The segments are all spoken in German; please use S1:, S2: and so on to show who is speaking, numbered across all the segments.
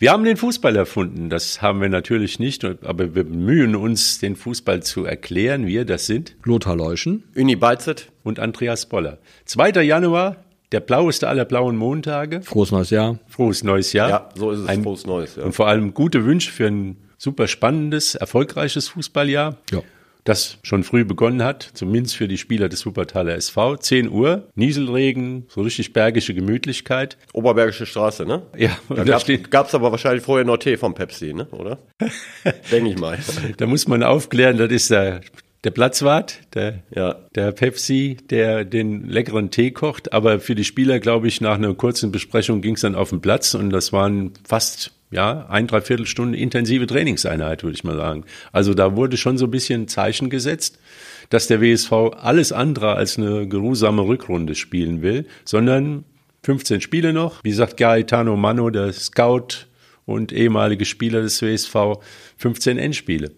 S1: Wir haben den Fußball erfunden, das haben wir natürlich nicht, aber wir bemühen uns, den Fußball zu erklären. Wir, das sind
S2: Lothar Leuschen,
S3: Uni Balzet
S1: und Andreas Boller. 2. Januar, der blaueste aller blauen Montage.
S2: Frohes neues Jahr.
S1: Frohes neues Jahr.
S3: Ja, so ist es.
S1: Ein,
S3: Frohes neues. Ja.
S1: Und vor allem gute Wünsche für ein super spannendes, erfolgreiches Fußballjahr.
S2: Ja.
S1: Das schon früh begonnen hat, zumindest für die Spieler des Wuppertaler SV. 10 Uhr, Nieselregen, so richtig bergische Gemütlichkeit.
S3: Oberbergische Straße, ne?
S1: Ja,
S3: Da gab es aber wahrscheinlich vorher noch Tee vom Pepsi, ne? Oder? Denke ich mal.
S1: da muss man aufklären, das ist der, der Platzwart, der,
S3: Ja.
S1: der Pepsi, der den leckeren Tee kocht. Aber für die Spieler, glaube ich, nach einer kurzen Besprechung ging es dann auf den Platz und das waren fast ja, ein, dreiviertel Stunde intensive Trainingseinheit, würde ich mal sagen. Also da wurde schon so ein bisschen Zeichen gesetzt, dass der WSV alles andere als eine geruhsame Rückrunde spielen will, sondern 15 Spiele noch. Wie sagt Gaetano Mano, der Scout und ehemalige Spieler des WSV, 15 Endspiele.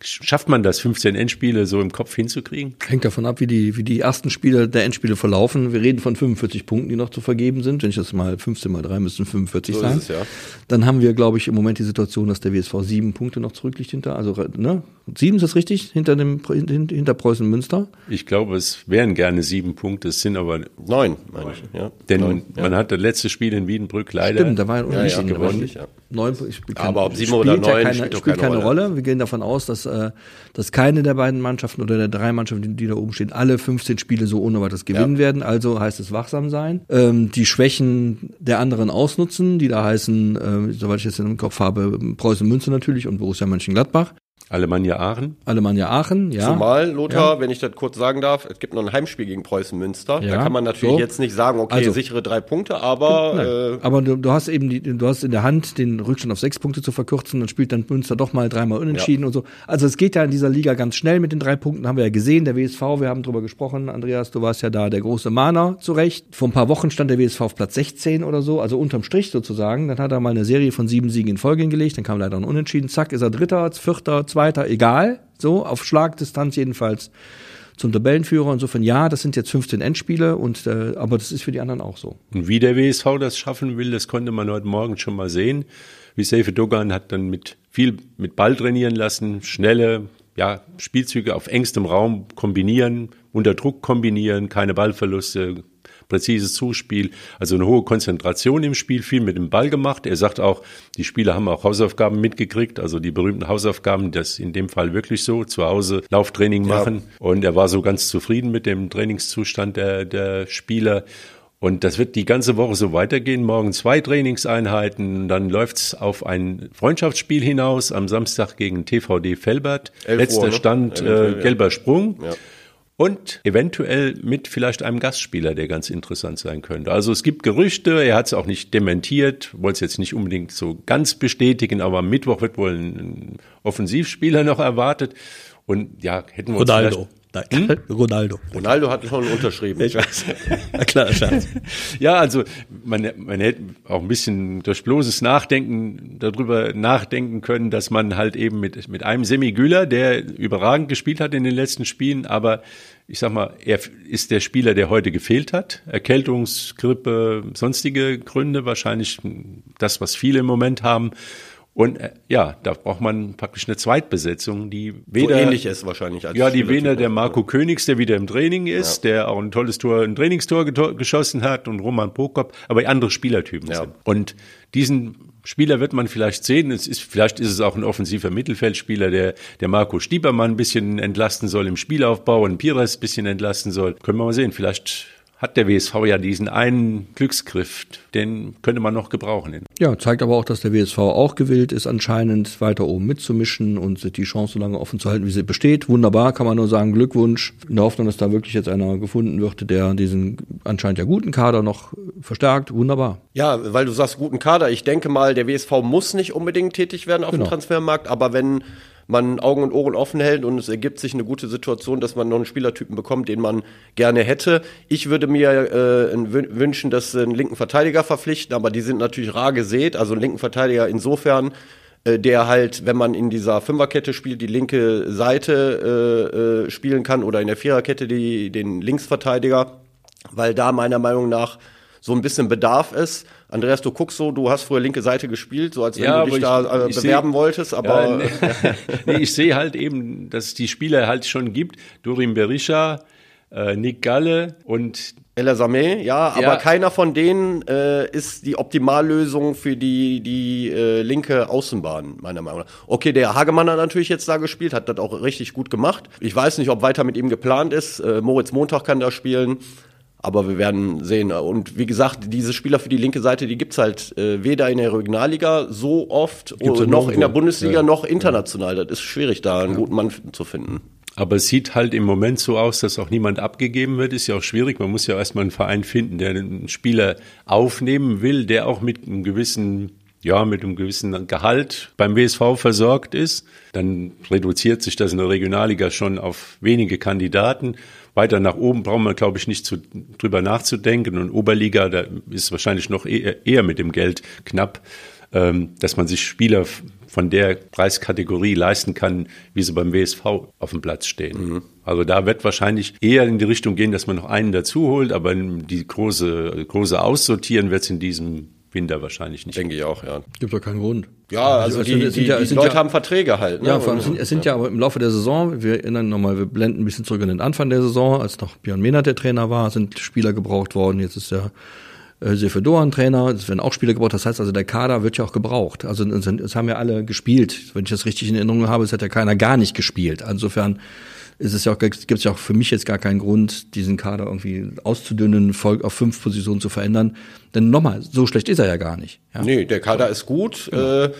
S1: Schafft man das, 15 Endspiele so im Kopf hinzukriegen?
S2: Hängt davon ab, wie die, wie die ersten Spiele der Endspiele verlaufen. Wir reden von 45 Punkten, die noch zu vergeben sind. Wenn ich das mal 15 mal 3 müssten 45
S3: So
S2: sein.
S3: es, ja.
S2: Dann haben wir, glaube ich, im Moment die Situation, dass der WSV sieben Punkte noch zurückliegt hinter. Also, ne? Sieben ist das richtig? Hinter dem, hinter Preußen Münster?
S1: Ich glaube, es wären gerne sieben Punkte, es sind aber,
S3: Neun, meine ich. Ja.
S1: denn
S3: Neun, ja.
S1: man hat das letzte Spiel in Wiedenbrück leider.
S2: Stimmt, da war ein
S3: ja,
S2: Unentschieden
S3: ja,
S2: gewonnen.
S3: richtig, ja.
S2: Neun, ich, kann,
S3: Aber ob sieben
S2: spielt
S3: oder
S2: ja
S3: neun
S2: keine,
S3: spielt
S2: spielt
S3: keine
S2: keine
S3: Rolle.
S2: Rolle. Wir gehen davon aus, dass, äh, dass keine der beiden Mannschaften oder der drei Mannschaften, die, die da oben stehen, alle 15 Spiele so ohne weiteres gewinnen werden. Also heißt es wachsam sein. Ähm, die Schwächen der anderen ausnutzen, die da heißen, äh, soweit ich jetzt im Kopf habe, Preußen Münster natürlich und Borussia Mönchengladbach.
S1: Alemannia Aachen.
S2: Alemannia Aachen, ja.
S3: Zumal, Lothar, wenn ich das kurz sagen darf, es gibt noch ein Heimspiel gegen Preußen Münster.
S2: Ja,
S3: Da kann man natürlich
S2: so.
S3: jetzt nicht sagen, okay,
S2: Also.
S3: sichere drei Punkte, aber äh,
S2: Aber du, du hast eben die, du hast in der Hand, den Rückstand auf sechs Punkte zu verkürzen, dann spielt dann Münster doch mal dreimal unentschieden und so. Also es geht ja in dieser Liga ganz schnell mit den drei Punkten, haben wir ja gesehen. Der WSV, wir haben drüber gesprochen, Andreas, du warst ja da der große Mahner, zu Recht. Vor ein paar Wochen stand der WSV auf Platz 16 oder so, also unterm Strich sozusagen. Dann hat er mal eine Serie von sieben Siegen in Folge hingelegt, dann kam leider ein Unentschieden, zack, ist er Dritter, Vierter, Zweiter, egal. So, auf Schlagdistanz jedenfalls zum Tabellenführer. Insofern ja, das sind jetzt 15 Endspiele und äh, aber das ist für die anderen auch so.
S1: Und wie der WSV das schaffen will, das konnte man heute Morgen schon mal sehen. Wie Seife Dogan hat dann mit viel mit Ball trainieren lassen, schnelle ja, Spielzüge auf engstem Raum kombinieren, unter Druck kombinieren, keine Ballverluste, präzises Zuspiel, also eine hohe Konzentration im Spiel, viel mit dem Ball gemacht. Er sagt auch, die Spieler haben auch Hausaufgaben mitgekriegt, also die berühmten Hausaufgaben, das in dem Fall wirklich so, zu Hause Lauftraining machen. Und er war so ganz zufrieden mit dem Trainingszustand der, der Spieler. Und das wird die ganze Woche so weitergehen. Morgen zwei Trainingseinheiten, dann läuft's auf ein Freundschaftsspiel hinaus am Samstag gegen TVD Felbert.
S3: 11
S1: Letzter
S3: Uhr, ne?
S1: Stand äh,
S3: ja.
S1: gelber Sprung.
S3: Ja.
S1: Und eventuell mit vielleicht einem Gastspieler, der ganz interessant sein könnte. Also es gibt Gerüchte, er hat es auch nicht dementiert, wollte es jetzt nicht unbedingt so ganz bestätigen, aber am Mittwoch wird wohl ein Offensivspieler noch erwartet. Und ja, hätten wir uns
S2: Ronaldo. Nein, Ronaldo.
S3: Ronaldo hat schon unterschrieben.
S2: Ich weiß. Na klar, Schatz.
S1: Ja, also man, man hätte auch ein bisschen durch bloßes Nachdenken darüber nachdenken können, dass man halt eben mit, mit einem Semi Güler, der überragend gespielt hat in den letzten Spielen, aber ich sag mal, er ist der Spieler, der heute gefehlt hat. Erkältungsgrippe, sonstige Gründe, wahrscheinlich das, was viele im Moment haben. Und äh, ja, da braucht man praktisch eine Zweitbesetzung, die
S3: So
S1: weder
S3: ähnlich ist wahrscheinlich als
S1: ja, die. Wiener, der Marco Königs, der wieder im Training ist, der auch ein tolles Tor, ein Trainingstor geschossen hat und Roman Prokop, aber andere Spielertypen
S3: Ja.
S1: sind. Und diesen Spieler wird man vielleicht sehen. Es ist, vielleicht ist es auch ein offensiver Mittelfeldspieler, der, der Marco Stiebermann ein bisschen entlasten soll im Spielaufbau und Pires ein bisschen entlasten soll. Können wir mal sehen. Vielleicht hat der WSV ja diesen einen Glücksgriff, den könnte man noch gebrauchen.
S2: Ja, zeigt aber auch, dass der WSV auch gewillt ist, anscheinend weiter oben mitzumischen und sich die Chance so lange offen zu halten, wie sie besteht. Wunderbar, kann man nur sagen, Glückwunsch. In der Hoffnung, dass da wirklich jetzt einer gefunden wird, der diesen anscheinend ja guten Kader noch verstärkt. Wunderbar.
S3: Ja, weil du sagst, guten Kader. Ich denke mal, der WSV muss nicht unbedingt tätig werden auf
S2: Genau.
S3: dem Transfermarkt, aber wenn man Augen und Ohren offen hält und es ergibt sich eine gute Situation, dass man noch einen Spielertypen bekommt, den man gerne hätte. Ich würde mir äh, wün- wünschen, dass sie einen linken Verteidiger verpflichten, aber die sind natürlich rar gesät. Also einen linken Verteidiger insofern, äh, der halt, wenn man in dieser Fünferkette spielt, die linke Seite äh, äh, spielen kann oder in der Viererkette die, den Linksverteidiger, weil da meiner Meinung nach so ein bisschen Bedarf ist. Andreas, du guckst so, du hast früher linke Seite gespielt, so als wenn
S1: Ja,
S3: du dich
S1: aber
S3: da
S1: ich-
S3: äh,
S1: ich
S3: bewerben
S1: seh-
S3: wolltest, aber
S1: Ja, nee, ich sehe halt eben, dass es die Spieler halt schon gibt. Dorim Berisha, äh, Nick Galle und
S3: El Samé, ja, aber
S1: Ja.
S3: keiner von denen äh, ist die Optimallösung für die, die äh, linke Außenbahn, meiner Meinung nach. Okay, der Hagemann hat natürlich jetzt da gespielt, hat das auch richtig gut gemacht. Ich weiß nicht, ob weiter mit ihm geplant ist. Äh, Moritz Montag kann da spielen. Aber wir werden sehen. Und wie gesagt, diese Spieler für die linke Seite, die gibt's halt äh, weder in der Regionalliga so oft
S2: Gibt's ja
S3: noch
S2: nirgendwo.
S3: in der Bundesliga
S2: Ja.
S3: noch international. Das ist schwierig, da einen guten Mann zu finden.
S1: Aber es sieht halt im Moment so aus, dass auch niemand abgegeben wird. Ist ja auch schwierig. Man muss ja erstmal einen Verein finden, der einen Spieler aufnehmen will, der auch mit einem gewissen, ja, mit einem gewissen Gehalt beim WSV versorgt ist. Dann reduziert sich das in der Regionalliga schon auf wenige Kandidaten. Weiter nach oben braucht man, glaube ich, nicht zu, drüber nachzudenken. Und Oberliga, da ist wahrscheinlich noch eher, eher mit dem Geld knapp, ähm, dass man sich Spieler von der Preiskategorie leisten kann, wie sie beim WSV auf dem Platz stehen. Also da wird wahrscheinlich eher in die Richtung gehen, dass man noch einen dazu holt, aber die große, große Aussortieren wird es in diesem Winter wahrscheinlich nicht.
S3: Denke ich auch, ja.
S2: Gibt doch keinen Grund.
S3: Ja, also
S2: es
S3: die,
S2: sind
S3: die,
S2: ja-
S3: die Leute
S2: ja-
S3: haben Verträge halt. Ne?
S2: Ja, vor allem, sind, es sind ja aber im Laufe der Saison, wir erinnern nochmal, wir blenden ein bisschen zurück in den Anfang der Saison, als noch Björn Mehnert der Trainer war, sind Spieler gebraucht worden, jetzt ist der äh, Sefe Doan Trainer, es werden auch Spieler gebraucht, das heißt also, der Kader wird ja auch gebraucht. Also es haben ja alle gespielt. Wenn ich das richtig in Erinnerung habe, es hat ja keiner gar nicht gespielt. Insofern ist es ja auch, gibt es ja auch für mich jetzt gar keinen Grund, diesen Kader irgendwie auszudünnen, voll auf fünf Positionen zu verändern. Denn nochmal, so schlecht ist er ja gar nicht. Ja?
S3: Nee, der Kader ist gut.
S2: Genau.
S3: Äh,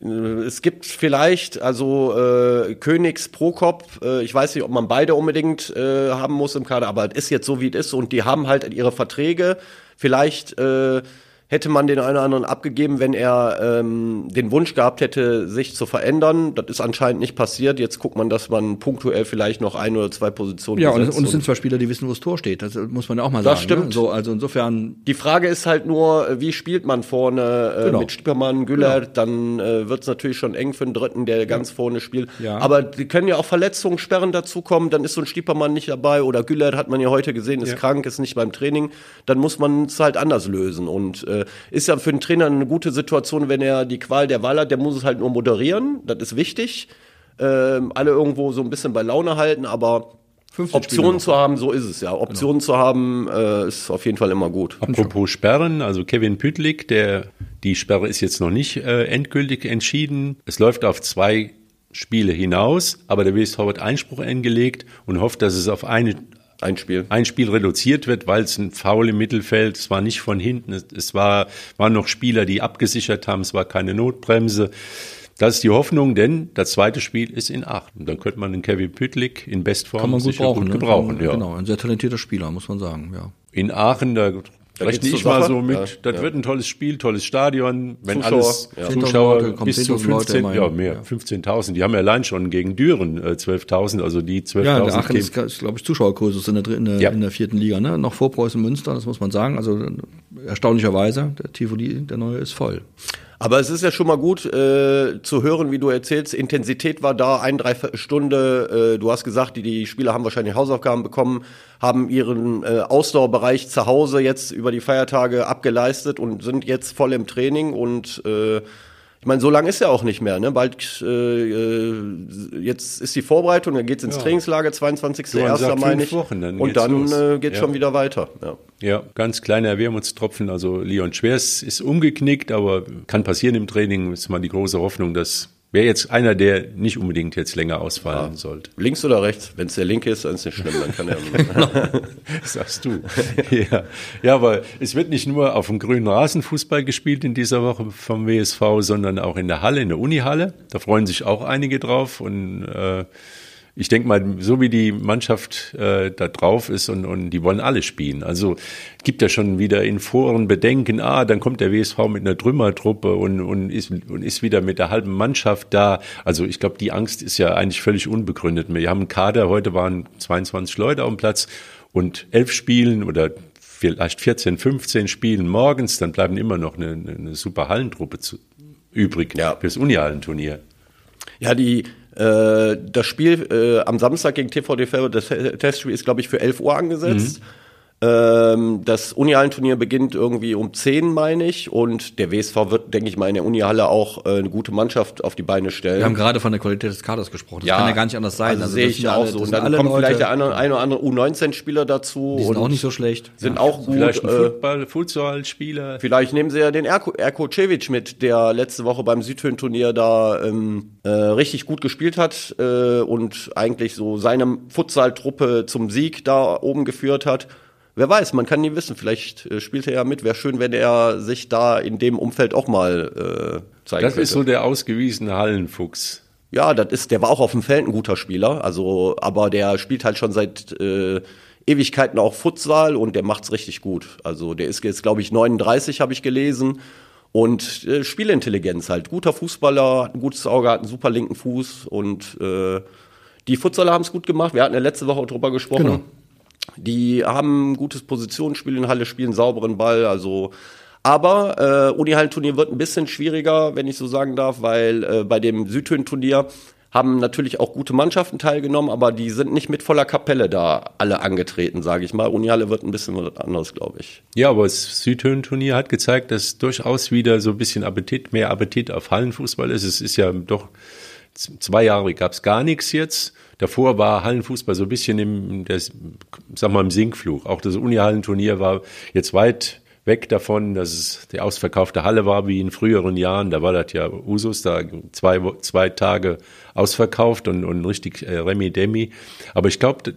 S3: es gibt vielleicht, also äh, Königs, Prokop, äh, ich weiß nicht, ob man beide unbedingt äh, haben muss im Kader, aber es ist jetzt so, wie es ist und die haben halt ihre Verträge. Vielleicht äh, hätte man den einen oder anderen abgegeben, wenn er ähm, den Wunsch gehabt hätte, sich zu verändern. Das ist anscheinend nicht passiert. Jetzt guckt man, dass man punktuell vielleicht noch ein oder zwei Positionen
S2: Ja, und, und es sind zwei Spieler, die wissen, wo das Tor steht. Das muss man ja auch mal
S3: Das
S2: sagen.
S3: stimmt.
S2: Ne? So, also insofern
S3: Die Frage ist halt nur, äh, wie spielt man vorne äh,
S2: Genau.
S3: mit Stiepermann, Güller, dann äh, wird es natürlich schon eng für den Dritten, der ganz vorne spielt.
S2: Ja.
S3: Aber die können ja auch Verletzungen, Sperren dazukommen, dann ist so ein Stiepermann nicht dabei oder Güller, hat man ja heute gesehen, ist
S1: Ja.
S3: krank, ist nicht beim Training, dann muss man es halt anders lösen. Und äh, ist ja für den Trainer eine gute Situation, wenn er die Qual der Wahl hat, der muss es halt nur moderieren, das ist wichtig. Ähm, alle irgendwo so ein bisschen bei Laune halten, aber
S2: 15 Spieler
S3: Optionen zu haben, so ist es ja. Optionen zu haben, äh, ist auf jeden Fall immer gut.
S1: Apropos Sperren, also Kevin Pütlik, der, die Sperre ist jetzt noch nicht äh, endgültig entschieden. Es läuft auf zwei Spiele hinaus, aber der WSV hat Einspruch eingelegt und hofft, dass es auf eine,
S3: Ein Spiel.
S1: ein Spiel reduziert wird, weil es ein Foul im Mittelfeld, es war nicht von hinten, es, es war, waren noch Spieler, die abgesichert haben, es war keine Notbremse. Das ist die Hoffnung, denn das zweite Spiel ist in Aachen. Dann könnte man den Kevin Pütlik in Bestform
S2: kann man gut
S1: sicher
S2: brauchen.
S1: gut
S2: ne?
S1: gebrauchen. Ja.
S2: Genau, ein sehr talentierter Spieler, muss man sagen. Ja.
S1: In Aachen, Da rechne ich mal so mit.
S3: Ja,
S1: das
S3: ja.
S1: wird ein tolles Spiel, tolles Stadion. Wenn
S3: Zuschauer,
S1: alles
S3: ja.
S2: 10.000
S1: Zuschauer
S2: Leute, kommen
S1: bis zu
S2: 10.000 Leute
S1: 15,
S2: immerhin.
S1: ja mehr,
S2: Ja.
S1: 15.000. Die haben ja allein schon gegen Düren äh, 12.000, also die 12.000
S2: Ja, der Aachen
S1: kämen-
S2: ist, glaube ich, Zuschauergröße in der, dr- in, in der vierten Liga, ne? Noch vor Preußen Münster, das muss man sagen. Also äh, erstaunlicherweise, der Tivoli, der neue ist voll.
S3: Aber es ist ja schon mal gut äh, zu hören, wie du erzählst. Intensität war da, ein, drei Stunde. Äh, du hast gesagt, die, die Spieler haben wahrscheinlich Hausaufgaben bekommen, haben ihren äh, Ausdauerbereich zu Hause jetzt über die Feiertage abgeleistet und sind jetzt voll im Training. Und äh, ich meine, so lange ist ja auch nicht mehr. Ne? Bald, äh, äh, jetzt ist die Vorbereitung, dann geht's ins Trainingslager, 22.01.
S1: Johann sagt
S3: meine ich.
S1: Wochen, dann
S3: und dann
S1: los.
S3: äh, geht's
S1: Ja.
S3: schon wieder weiter. Ja.
S1: Ja, ganz kleiner Wermutstropfen. Also Leon Schwers ist umgeknickt, aber kann passieren im Training. Ist mal die große Hoffnung, dass wäre jetzt einer, der nicht unbedingt jetzt länger ausfallen sollte.
S3: Links oder rechts? Wenn es der linke ist, dann ist nicht schlimm, dann kann er.
S1: Sagst du. ja. ja, aber es wird nicht nur auf dem grünen Rasen Fußball gespielt in dieser Woche vom WSV, sondern auch in der Halle, in der Unihalle. Da freuen sich auch einige drauf und äh, ich denke mal, so wie die Mannschaft äh, da drauf ist und, und die wollen alle spielen. Also gibt ja schon wieder in Foren Bedenken, ah, dann kommt der WSV mit einer Trümmertruppe und, und, ist, und ist wieder mit der halben Mannschaft da. Also ich glaube, die Angst ist ja eigentlich völlig unbegründet. Wir haben einen Kader, heute waren 22 Leute auf dem Platz und elf Spielen oder vielleicht 14, 15 Spielen morgens, dann bleiben immer noch eine, eine super Hallentruppe zu, übrig
S3: Ja.
S1: fürs Unihallenturnier.
S3: Ja, die, das Spiel äh, am Samstag gegen TVD Felber, das Testspiel ist, glaube ich, für 11 Uhr angesetzt. Ähm, das Unihallenturnier beginnt irgendwie um 10, meine ich. Und der WSV wird, denke ich mal, in der Unihalle auch äh, eine gute Mannschaft auf die Beine stellen.
S2: Wir haben gerade von der Qualität des Kaders gesprochen. Das kann ja gar nicht anders sein.
S3: Also, also sehe ich auch alle, so. Und dann kommt Leute, vielleicht der eine, eine oder andere U19-Spieler dazu.
S2: Die sind auch nicht so schlecht.
S3: Sind ja. auch gut.
S1: Vielleicht ein äh, Football, Futsal-Spieler.
S3: Vielleicht nehmen sie ja den Erko, Erko Cevic mit, der letzte Woche beim Südhöhen-Turnier da ähm, äh, richtig gut gespielt hat äh, und eigentlich so seine Futsal-Truppe zum Sieg da oben geführt hat. Wer weiß, man kann nie wissen. Vielleicht äh, spielt er ja mit. Wäre schön, wenn er sich da in dem Umfeld auch mal äh, zeigen
S1: Das könnte. ist so der ausgewiesene Hallenfuchs.
S3: Ja, das ist, der war auch auf dem Feld ein guter Spieler. Also, aber der spielt halt schon seit äh, Ewigkeiten auch Futsal und der macht's richtig gut. Also, der ist jetzt, glaube ich, 39, habe ich gelesen. Und äh, Spielintelligenz halt. Guter Fußballer, hat ein gutes Auge, hat einen super linken Fuß und äh, die Futsaler haben es gut gemacht. Wir hatten ja letzte Woche drüber gesprochen. Genau. Die haben ein gutes Positionsspiel in Halle, spielen sauberen Ball, also aber äh, Unihallenturnier wird ein bisschen schwieriger, wenn ich so sagen darf, weil äh, bei dem Südhöhen-Turnier haben natürlich auch gute Mannschaften teilgenommen, aber die sind nicht mit voller Kapelle da alle angetreten, sage ich mal. Unihalle wird ein bisschen was anderes, glaube ich.
S1: Ja, aber das Südhöhen-Turnier hat gezeigt, dass durchaus wieder so ein bisschen Appetit, mehr Appetit auf Hallenfußball ist. Es ist ja doch zwei Jahre gab es gar nichts jetzt. Davor war Hallenfußball so ein bisschen im, das, sag mal, im Sinkflug. Auch das Uni-Hallenturnier war jetzt weit weg davon, dass es die ausverkaufte Halle war wie in früheren Jahren. Da war das ja Usus, da zwei, zwei Tage ausverkauft und, und richtig äh, Remi-Demi. Aber ich glaube,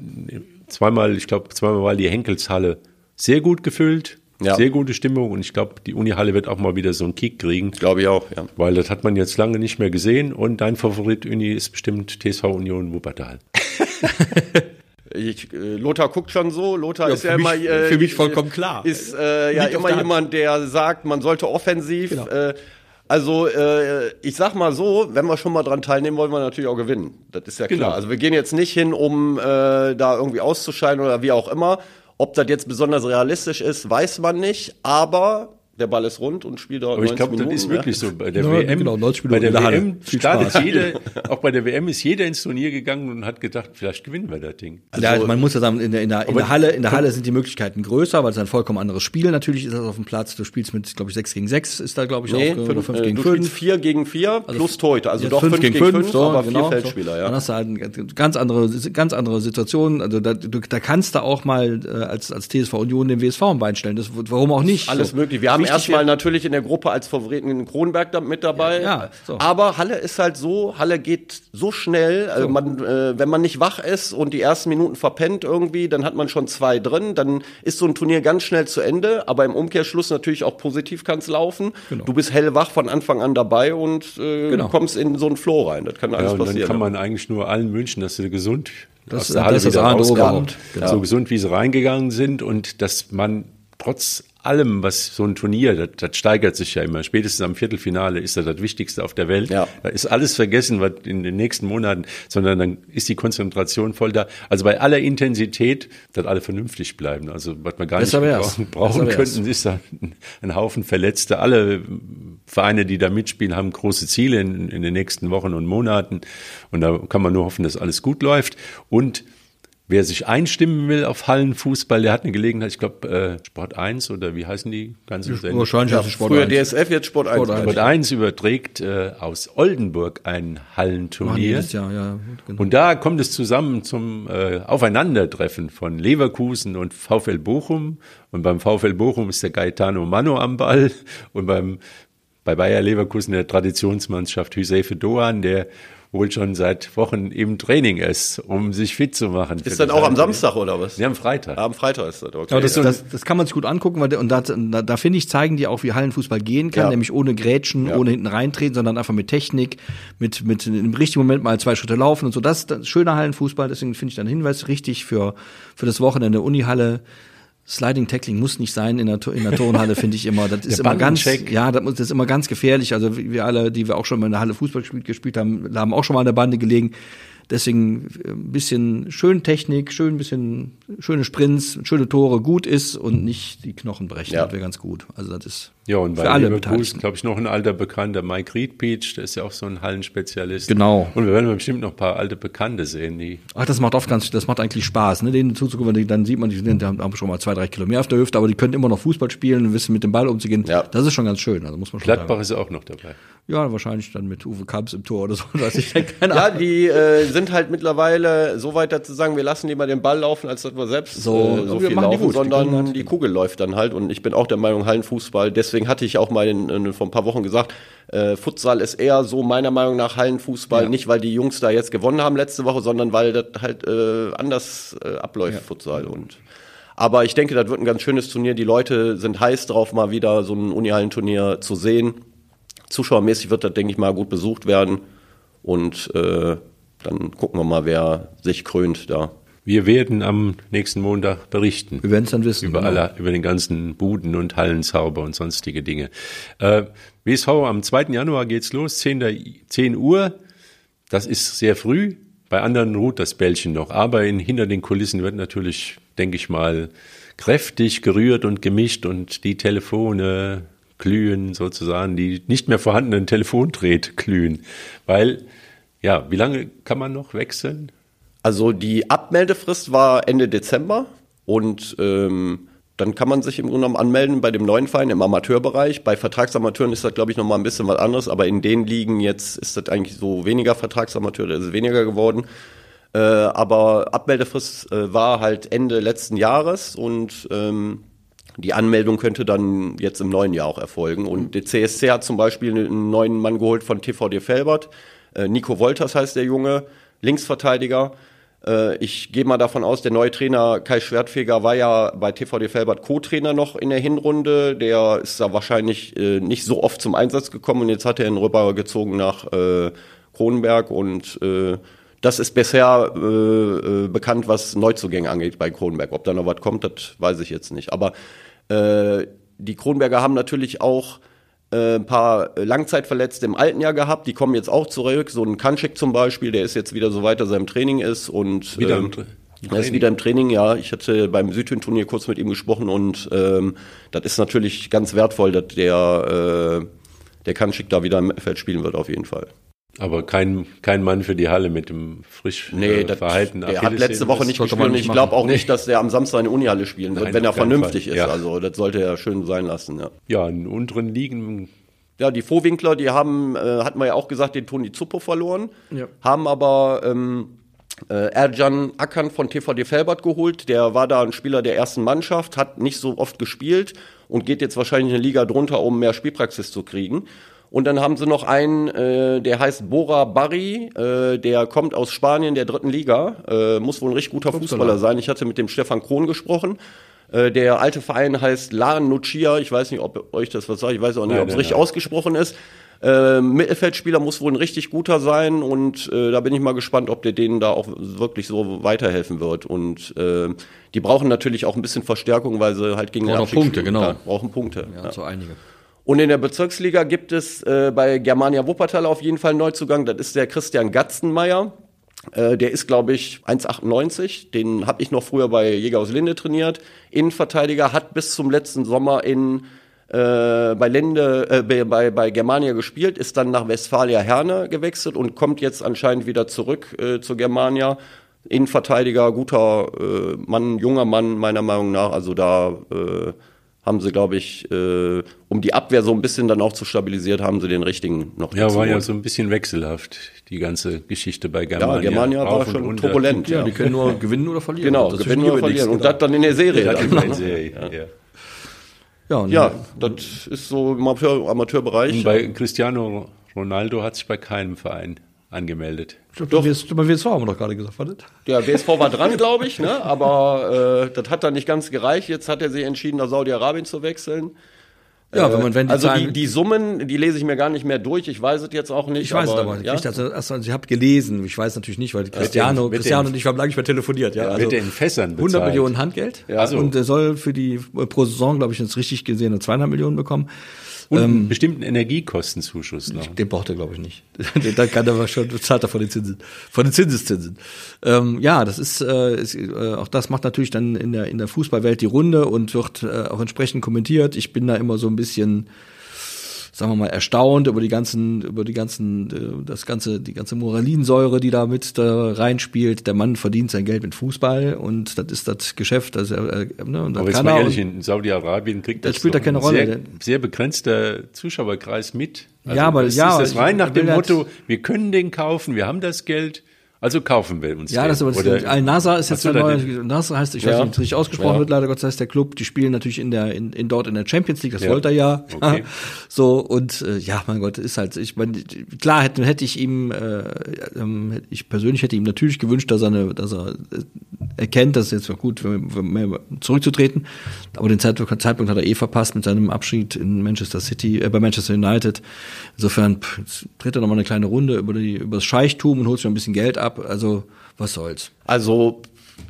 S1: zweimal, ich glaube, zweimal war die Henkelshalle sehr gut gefüllt. Ja. Sehr gute Stimmung und ich glaube, die Unihalle wird auch mal wieder so einen Kick kriegen.
S3: Glaube ich auch, ja.
S1: Weil das hat man jetzt lange nicht mehr gesehen und dein Favorit Uni ist bestimmt TSV Union Wuppertal.
S3: Ich, äh, Lothar guckt schon so. Lothar
S2: ja,
S3: ist ja
S2: mich,
S3: immer.
S2: Äh, für mich vollkommen klar.
S3: Ist äh, ja immer jemand, der sagt, man sollte offensiv. Genau. Äh, also äh, ich sag mal so, wenn wir schon mal dran teilnehmen, wollen wir natürlich auch gewinnen. Das ist ja klar. Genau. Also wir gehen jetzt nicht hin, um äh, da irgendwie auszuscheiden oder wie auch immer. Ob das jetzt besonders realistisch ist, weiß man nicht, aber der Ball ist rund und spielt dort
S1: Aber ich glaube, das ist wirklich ja. so. Bei der ja, WM, genau, bei der WM startet jeder, auch bei der WM ist jeder ins Turnier gegangen und hat gedacht, vielleicht gewinnen wir das Ding.
S2: Also, ja, man muss ja sagen, in der, in der, in der Halle, in der Halle sind die Möglichkeiten größer, weil es ein vollkommen anderes Spiel natürlich ist das auf dem Platz. Du spielst mit, glaube ich, 6 gegen 6 ist da, glaube ich,
S3: nee, auch, fünf, oder 5 gegen 5. Du 4 gegen 4 also plus Torhüter, also doch 5 gegen 5, so, aber genau, vier Feldspieler, so. ja.
S2: Dann hast du halt eine ganz andere, ganz andere Situation. Also da, du, da kannst du auch mal äh, als, als TSV Union den WSV am Bein stellen. Das, warum auch nicht?
S3: Alles
S2: so.
S3: möglich. Wir haben erstmal natürlich in der Gruppe als Favoriten in Kronberg da mit dabei. Ja, ja so. Aber Halle ist halt so, Halle geht so schnell, also man, äh, wenn man nicht wach ist und die ersten Minuten verpennt irgendwie, dann hat man schon zwei drin, dann ist so ein Turnier ganz schnell zu Ende, aber im Umkehrschluss natürlich auch positiv kann es laufen. Genau. Du bist hellwach von Anfang an dabei und äh, genau. kommst in so einen Flow rein. Das kann alles ja, und passieren.
S1: Dann kann man eigentlich nur allen wünschen, dass sie gesund
S2: das, aus der Halle das wieder rauskommt.
S1: Genau. So gesund, wie sie reingegangen sind und dass man trotz allem, was so ein Turnier, das, das steigert sich ja immer. Spätestens am Viertelfinale ist das das Wichtigste auf der Welt. Ja. Da ist alles vergessen, was in den nächsten Monaten, sondern dann ist die Konzentration voll da. Also bei aller Intensität, dass alle vernünftig bleiben. Also was wir gar nicht brauchen, brauchen könnten, ist da ein Haufen Verletzte. Alle Vereine, die da mitspielen, haben große Ziele in, in den nächsten Wochen und Monaten. Und da kann man nur hoffen, dass alles gut läuft. Und Wer sich einstimmen will auf Hallenfußball, der hat eine Gelegenheit, ich glaube äh, Sport 1 oder wie heißen die ganzen
S3: Sendungen? Wahrscheinlich ja, Sport früher 1. DSF, jetzt Sport 1.
S1: Sport 1, Sport 1 überträgt äh, aus Oldenburg ein Hallenturnier. Jahr, ja, genau. Und da kommt es zusammen zum äh, Aufeinandertreffen von Leverkusen und VfL Bochum. Und beim VfL Bochum ist der Gaetano Mano am Ball und beim bei Bayer Leverkusen der Traditionsmannschaft Hüsefe Doan, der wohl schon seit Wochen im Training ist, um sich fit zu machen.
S3: Ist dann auch am Samstag oder was?
S1: Ja, am Freitag.
S3: am Freitag ist das,
S2: okay. Aber das, das, das kann man sich gut angucken, weil, und da, da, da finde ich, zeigen die auch, wie Hallenfußball gehen kann, ja. nämlich ohne Grätschen, ja. ohne hinten reintreten, sondern einfach mit Technik, mit, mit im richtigen Moment mal zwei Schritte laufen und so. Das ist schöner Hallenfußball, deswegen finde ich dann Hinweis richtig für, für das Wochenende Unihalle. Sliding Tackling muss nicht sein in der, in der Turnhalle, finde ich immer. Das ist immer ganz, ja, das, das ist immer ganz gefährlich. Also wir alle, die wir auch schon mal in der Halle Fußball gespielt, gespielt haben, haben auch schon mal an der Bande gelegen. Deswegen ein äh, bisschen schön Technik, schön ein bisschen schöne Sprints, schöne Tore, gut ist und nicht die Knochen brechen. Ja. Das wäre ganz gut. Also das ist
S1: Ja, und
S2: Für
S1: bei
S2: alle
S1: Leverkusen, glaube ich, noch ein alter Bekannter, Mike Riedbeach, der ist ja auch so ein Hallenspezialist.
S2: Genau.
S1: Und wir werden bestimmt noch ein paar alte Bekannte sehen, die
S2: Ach, das macht oft ganz, das macht eigentlich Spaß, ne? Denen zuzugucken, die- dann sieht man, die sind, die haben schon mal zwei, drei Kilo mehr auf der Hüfte, aber die können immer noch Fußball spielen und wissen mit dem Ball umzugehen.
S3: Ja.
S2: Das ist schon ganz schön, also muss man schon
S1: Gladbach ist auch noch dabei.
S2: Ja, wahrscheinlich dann mit Uwe Kamps im Tor oder so, weiß ich keine
S3: Ja,
S2: Ahnung.
S3: die äh, sind halt mittlerweile so weit dazu sagen, wir lassen lieber den Ball laufen, als dass wir selbst
S2: So,
S3: äh, so
S2: wir
S3: viel
S2: die
S3: laufen,
S2: gut. Die
S3: sondern
S2: können
S3: die,
S2: halt-
S3: Kugel läuft dann halt. Und ich bin auch der Meinung, Hallenfußball, deswegen hatte ich auch mal in, in, vor ein paar Wochen gesagt, äh, Futsal ist eher so meiner Meinung nach Hallenfußball,
S2: Ja.
S3: nicht weil die Jungs da jetzt gewonnen haben letzte Woche, sondern weil das halt äh, anders äh, abläuft, Futsal. Und aber ich denke, das wird ein ganz schönes Turnier. Die Leute sind heiß drauf, mal wieder so ein Unihallenturnier zu sehen. Zuschauermäßig wird das, denke ich mal, gut besucht werden. Und äh, dann gucken wir mal, wer sich krönt da.
S1: Wir werden am nächsten Montag berichten.
S2: Wir werden es dann wissen.
S1: Über,
S2: genau.
S1: alle, über den ganzen Buden und Hallenzauber und sonstige Dinge. Äh, WSV am 2. Januar geht's los, 10, der, 10 Uhr. Das ist sehr früh. Bei anderen ruht das Bällchen noch. Aber in, hinter den Kulissen wird natürlich, denke ich mal, kräftig gerührt und gemischt und die Telefone glühen sozusagen, die nicht mehr vorhandenen Telefondrehte glühen. Weil, ja, wie lange kann man noch wechseln?
S3: Also die Abmeldefrist war Ende Dezember und ähm, dann kann man sich im Grunde genommen anmelden bei dem neuen Verein im Amateurbereich. Bei Vertragsamateuren ist das, glaube ich, nochmal ein bisschen was anderes, aber in den Ligen jetzt ist das eigentlich so weniger Vertragsamateur, das ist weniger geworden. Äh, aber Abmeldefrist äh, war halt Ende letzten Jahres und ähm, die Anmeldung könnte dann jetzt im neuen Jahr auch erfolgen. Und der CSC hat zum Beispiel einen neuen Mann geholt von TVD Felbert. Äh, Nico Wolters heißt der Junge, Linksverteidiger. Äh, ich gehe mal davon aus, der neue Trainer Kai Schwertfeger war ja bei TVD Felbert Co-Trainer noch in der Hinrunde. Der ist da wahrscheinlich äh, nicht so oft zum Einsatz gekommen und jetzt hat er ihn rübergezogen nach Kronenberg und das ist bisher äh, bekannt, was Neuzugänge angeht bei Kronenberg. Ob da noch was kommt, das weiß ich jetzt nicht. Aber äh, die Kronberger haben natürlich auch äh, ein paar Langzeitverletzte im alten Jahr gehabt. Die kommen jetzt auch zurück. So ein Kanschik zum Beispiel, der ist jetzt wieder so weit, dass er im Training ist und
S1: Wieder
S3: ähm, er ist wieder im Training, ja. Ich hatte beim Südhühn-Turnier kurz mit ihm gesprochen und ähm, das ist natürlich ganz wertvoll, dass der, äh, der Kanschik da wieder im Feld spielen wird, auf jeden Fall.
S1: Aber kein, kein Mann für die Halle mit dem frisch
S3: Nee,
S1: äh,
S3: das,
S1: verhalten
S3: der hat letzte Woche nicht gespielt und ich glaube auch nicht, dass der am Samstag in der Unihalle spielen wird,
S1: Nein,
S3: wenn er vernünftig
S1: Fall.
S3: ist.
S1: Ja.
S3: Also das sollte er schön sein lassen, ja.
S1: Ja, in unteren Ligen,
S3: Ja, die Vorwinkler, die haben, äh, hatten wir ja auch gesagt, den Toni Zuppo verloren,
S2: Ja.
S3: haben aber ähm, äh, Ercan Akan von TVD Felbert geholt. Der war da ein Spieler der ersten Mannschaft, hat nicht so oft gespielt und geht jetzt wahrscheinlich eine Liga drunter, um mehr Spielpraxis zu kriegen. Und dann haben sie noch einen, äh, der heißt Bora Barri, äh, der kommt aus Spanien, der dritten Liga, äh, muss wohl ein richtig guter Fußballer sein. Ich hatte mit dem Stefan Krohn gesprochen. Äh, der alte Verein heißt La Nucia, ich weiß nicht, ob euch das was sagt, ich weiß auch nicht, ob es richtig
S1: nein.
S3: ausgesprochen ist. Äh, Mittelfeldspieler muss wohl ein richtig guter sein und äh, da bin ich mal gespannt, ob der denen da auch wirklich so weiterhelfen wird. Und äh, die brauchen natürlich auch ein bisschen Verstärkung, weil sie halt gegen den
S2: Brauchen
S3: Abstieg
S2: Punkte, genau.
S3: Brauchen Punkte.
S2: Ja,
S3: ja.
S2: so einige.
S3: Und in der Bezirksliga gibt es äh, bei Germania Wuppertal auf jeden Fall einen Neuzugang. Das ist der Christian Gatzenmeier. Äh, der ist, glaube ich, 1,98. Den habe ich noch früher bei Jäger aus Linde trainiert. Innenverteidiger hat bis zum letzten Sommer in äh, bei Linde, äh, bei- bei, Germania gespielt, ist dann nach Westfalia Herne gewechselt und kommt jetzt anscheinend wieder zurück äh, zu Germania. Innenverteidiger, guter äh, Mann, junger Mann, meiner Meinung nach. Also da äh, haben sie, glaube ich, äh, um die Abwehr so ein bisschen dann auch zu stabilisieren, haben sie den richtigen noch
S1: ja, war ja so ein bisschen wechselhaft, die ganze Geschichte bei Germania.
S3: Ja, Germania war schon
S1: runter.
S3: turbulent.
S2: Ja,
S3: Ja,
S2: die können nur gewinnen oder verlieren.
S3: genau,
S2: Dazwischen
S3: gewinnen oder verlieren. Und das dann in der Serie.
S1: Ja,
S3: dann.
S1: genau. Serie, ja.
S2: Ja,
S3: Ja, das ist so im Amateur Amateurbereich.
S1: Und bei Cristiano Ronaldo hat sich bei keinem Verein angemeldet.
S2: Doch. Bei WSV haben wir doch gerade gesagt, was?
S3: Der WSV war dran, glaube ich, ne? aber äh, das hat dann nicht ganz gereicht. Jetzt hat er sich entschieden, nach Saudi-Arabien zu wechseln.
S2: Ja, wenn man, wenn die
S3: also
S2: Zahlen,
S3: die, die Summen, die lese ich mir gar nicht mehr durch. Ich weiß es jetzt auch nicht.
S2: ich weiß es aber,
S3: ja?
S2: ich, dachte, also ich habe gelesen, ich weiß natürlich nicht, weil Cristiano,
S1: mit den-
S2: Cristiano und ich haben lange nicht mehr telefoniert, ja.
S1: Wird er in Fässern bezahlt?
S2: 100 Millionen Handgeld
S1: Ja. so.
S2: und er soll für die pro Saison, glaube ich, jetzt richtig gesehen, nur zweieinhalb Millionen bekommen.
S1: Und einen bestimmten Energiekostenzuschuss noch.
S2: Den braucht er, glaube ich, nicht. Dann kann er aber schon, zahlt er von den Zinsen, von den Zinseszinsen. Ähm, ja, das ist, äh, ist äh, auch das macht natürlich dann in der in der Fußballwelt die Runde und wird äh, auch entsprechend kommentiert. Ich bin da immer so ein bisschen sagen wir mal, erstaunt über die ganzen, über die ganzen, äh, das ganze, die ganze Moralinsäure, die da mit da reinspielt. Der Mann verdient sein Geld mit Fußball und das ist das Geschäft. Das, äh,
S1: ne, und das Aber jetzt mal ehrlich, in Saudi-Arabien kriegt das,
S2: das spielt da keine Rolle.
S1: Sehr, sehr begrenzter Zuschauerkreis mit.
S2: Also ja, aber
S1: ist,
S2: ja,
S1: ist das rein nach dem Motto, wir können den kaufen, wir haben das Geld. Also kaufen wir uns.
S2: Ja,
S1: den.
S2: das ist aber Al-Nasser ist jetzt der neue, Nasser heißt, ich ja. weiß nicht, wie es richtig ausgesprochen ja. wird, leider Gott sei Dank der Club, die spielen natürlich in der, in, in dort in der Champions League, das ja. wollte er ja. Okay. so, und, äh, ja, mein Gott, ist halt, ich meine, klar hätte, hätte ich ihm, äh, ähm, ich persönlich hätte ihm natürlich gewünscht, dass er eine, dass er äh, erkennt, dass es jetzt war gut, mehr zurückzutreten. Aber den Zeitpunkt, Zeitpunkt hat er eh verpasst mit seinem Abschied in Manchester City, äh, bei Manchester United. Insofern pff, tritt er nochmal eine kleine Runde über, die, über das Scheichtum und holt sich ein bisschen Geld ab. Also, was soll's.
S3: Also,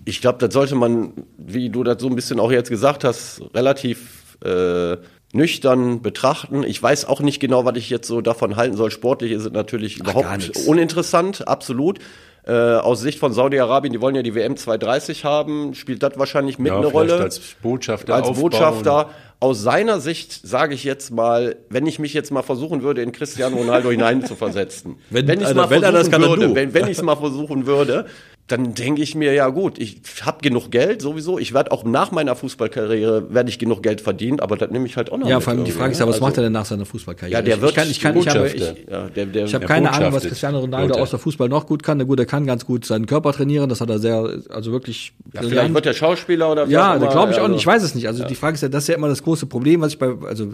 S3: ich glaube, das sollte man, wie du das so ein bisschen auch jetzt gesagt hast, relativ äh, nüchtern betrachten. Ich weiß auch nicht genau, was ich jetzt so davon halten soll. Sportlich ist es natürlich Ach, überhaupt uninteressant, absolut. Äh, aus Sicht von Saudi-Arabien, die wollen ja die WM 230 haben, spielt das wahrscheinlich mit ja, eine Rolle.
S1: Als Botschafter.
S3: Als aufbauen. Botschafter. Aus seiner Sicht sage ich jetzt mal, wenn ich mich jetzt mal versuchen würde, in Cristiano Ronaldo hineinzuversetzen.
S2: wenn, wenn ich also, mal wenn versuchen
S3: das würde, wenn, wenn ich es mal versuchen würde, dann denke ich mir, ja gut, ich habe genug Geld sowieso. Ich werde auch nach meiner Fußballkarriere werde ich genug Geld verdienen, aber das nehme ich halt auch noch.
S2: Ja, vor allem die Frage ist ja, was also, macht er denn nach seiner Fußballkarriere?
S3: Ja, der wird
S2: ich kann, ich kann, ich habe, ich, ja, der, der, ich habe keine Ahnung, was Cristiano Ronaldo außer Fußball noch gut kann. Na gut, er kann ganz gut seinen Körper trainieren. Das hat er sehr, also wirklich.
S3: Ja, vielleicht wird er Schauspieler oder.
S2: Ja, da glaube ich auch nicht. Ich weiß es nicht. Also ja. die Frage ist ja, das ist ja immer das große Problem, was ich bei, also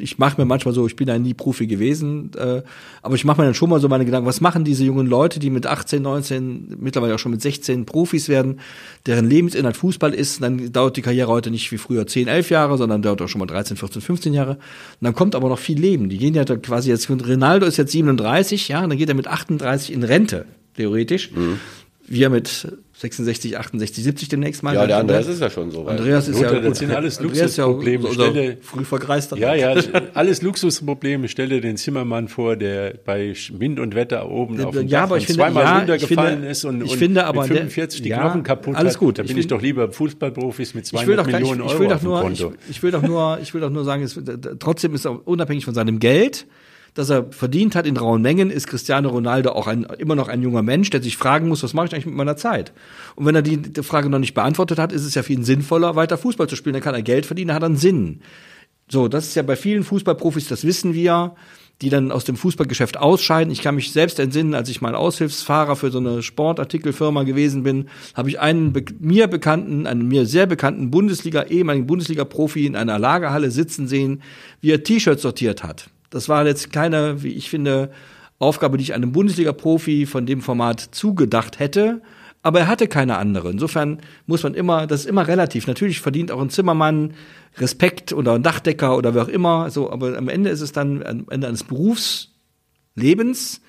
S2: ich mache mir manchmal so, ich bin ja nie Profi gewesen, äh, aber ich mache mir dann schon mal so meine Gedanken, was machen diese jungen Leute, die mit 18, 19, mittlerweile auch schon mit 16 Profis werden, deren Lebensinhalt Fußball ist, dann dauert die Karriere heute nicht wie früher 10, 11 Jahre, sondern dauert auch schon mal 13, 14, 15 Jahre. Und dann kommt aber noch viel Leben. Die gehen ja quasi jetzt, Ronaldo ist jetzt 37, ja, und dann geht er mit 38 in Rente, theoretisch. Mhm. Wir mit 66, 68, 70 demnächst mal.
S3: Ja, der Andreas ist ja schon so
S1: weit. Andreas ist Lothar, ja, das sind alles Luxusprobleme.
S2: Ja stelle, früh vergreist.
S1: Ja, ja, alles Luxusprobleme. Stelle den Zimmermann vor, der bei Wind und Wetter oben auf dem
S2: ja,
S1: Dach
S2: aber ich
S1: finde,
S2: zweimal
S1: ja, runtergefallen finde, ist und,
S2: ich und finde aber
S1: mit 45 der, die Knochen kaputt
S2: alles gut.
S1: Hat. Da bin ich, ich doch lieber Fußballprofis mit 200
S2: ich will doch,
S1: Millionen
S2: ich, ich
S1: Euro
S2: will doch nur, ich, ich, will doch nur, ich will doch nur sagen, es, trotzdem ist er unabhängig von seinem Geld, das er verdient hat in rauen Mengen, ist Cristiano Ronaldo auch ein, immer noch ein junger Mensch, der sich fragen muss, was mache ich eigentlich mit meiner Zeit? Und wenn er die, die Frage noch nicht beantwortet hat, ist es ja für ihn sinnvoller, weiter Fußball zu spielen. Dann kann er Geld verdienen, dann hat einen Sinn. So, das ist ja bei vielen Fußballprofis, das wissen wir, die dann aus dem Fußballgeschäft ausscheiden. Ich kann mich selbst entsinnen, als ich mal Aushilfsfahrer für so eine Sportartikelfirma gewesen bin, habe ich einen be mir bekannten, einen mir sehr bekannten Bundesliga, ehemaligen Bundesliga-Profi in einer Lagerhalle sitzen sehen, wie er T-Shirts sortiert hat. Das war jetzt keine, wie ich finde, Aufgabe, die ich einem Bundesliga-Profi von dem Format zugedacht hätte. Aber er hatte keine andere. Insofern muss man immer, das ist immer relativ. Natürlich verdient auch ein Zimmermann Respekt oder ein Dachdecker oder wer auch immer. So, aber am Ende ist es dann am Ende eines Berufslebens